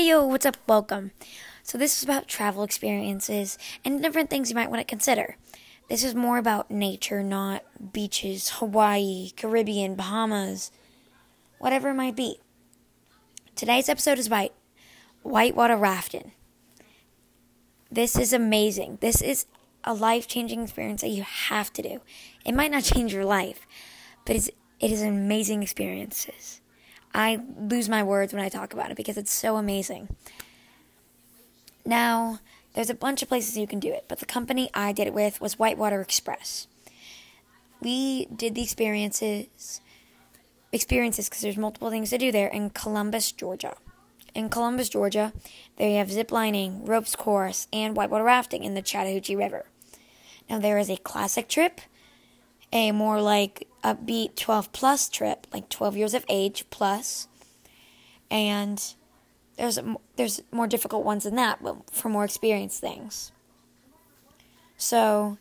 Hey yo, what's up? Welcome. So, this is about travel experiences and different things you might want to consider. This is more about nature, not beaches, Hawaii, Caribbean, Bahamas, whatever it might be. Today's episode is about whitewater rafting. This is amazing. This is a life changing experience that you have to do. It might not change your life, but it is an amazing experiences. I lose my words when I talk about it because it's so amazing. Now, there's a bunch of places you can do it, but the company I did it with was Whitewater Express. We did the experiences experiences because there's multiple things to do there in Columbus, Georgia. In Columbus, Georgia, there you have zip lining, ropes course, and whitewater rafting in the Chattahoochee River. Now there is a classic trip, a more like upbeat 12 plus trip, like 12 years of age plus, and there's there's more difficult ones than that, but for more experienced things. So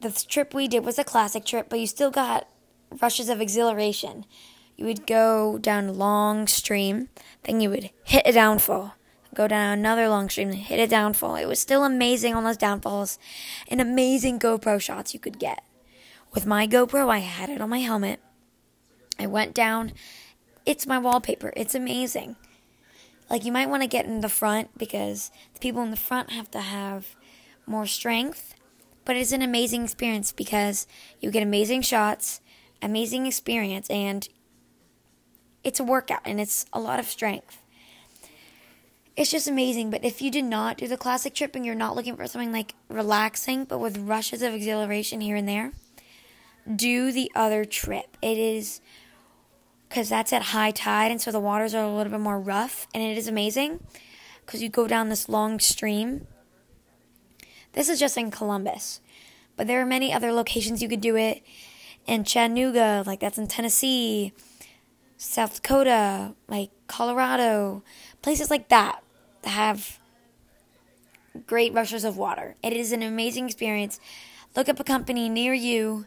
the trip we did was a classic trip, but you still got rushes of exhilaration. You would go down a long stream, then you would hit a downfall, go down another long stream, hit a downfall. It was still amazing on those downfalls and amazing GoPro shots you could get. With my GoPro, I had it on my helmet. I went down. It's my wallpaper. It's amazing. Like, you might want to get in the front because the people in the front have to have more strength. But it's an amazing experience because you get amazing shots, amazing experience, and it's a workout and it's a lot of strength. It's just amazing. But if you did not do the classic trip and you're not looking for something like relaxing but with rushes of exhilaration here and there, do the other trip. It is because that's at high tide, and so the waters are a little bit more rough, and it is amazing because you go down this long stream. This is just in Columbus, but there are many other locations you could do it in Chattanooga, like that's in Tennessee, South Dakota, like Colorado, places like that have great rushes of water. It is an amazing experience. Look up a company near you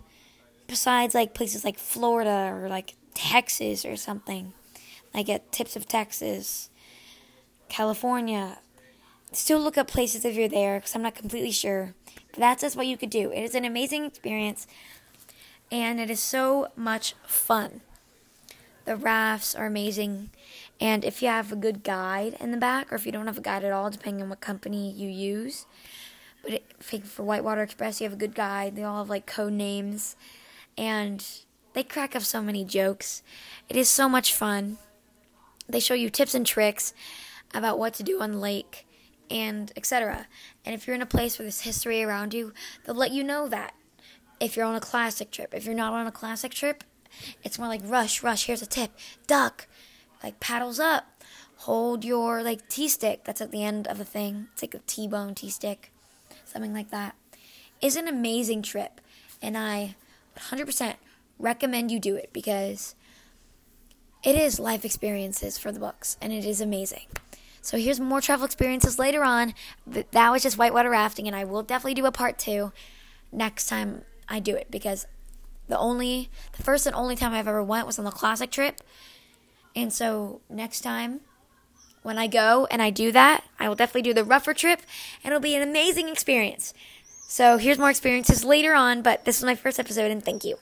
besides like places like Florida or like Texas or something, like at tips of Texas, California. Still look up places if you're there because I'm not completely sure. But that's just what you could do. It is an amazing experience and it is so much fun. The rafts are amazing, and if you have a good guide in the back, or if you don't have a guide at all, depending on what company you use, but for Whitewater Express, you have a good guide. They all have like code names and they crack up so many jokes. It is so much fun. They show you tips and tricks about what to do on the lake and etc. And if you're in a place where there's history around you, they'll let you know that. If you're on a classic trip, if you're not on a classic trip, it's more like rush, rush. Here's a tip: duck, like paddles up. Hold your like T stick. That's at the end of the thing. It's like a T-bone T stick, something like that. It's an amazing trip, and I 100% recommend you do it because it is life experiences for the books and it is amazing. So here's more travel experiences later on. That was just whitewater rafting, and I will definitely do a part two next time I do it because the only, the first and only time I've ever went was on the classic trip. And so next time when I go and I do that, I will definitely do the rougher trip, and it'll be an amazing experience. So here's more experiences later on, but this is my first episode, and thank you.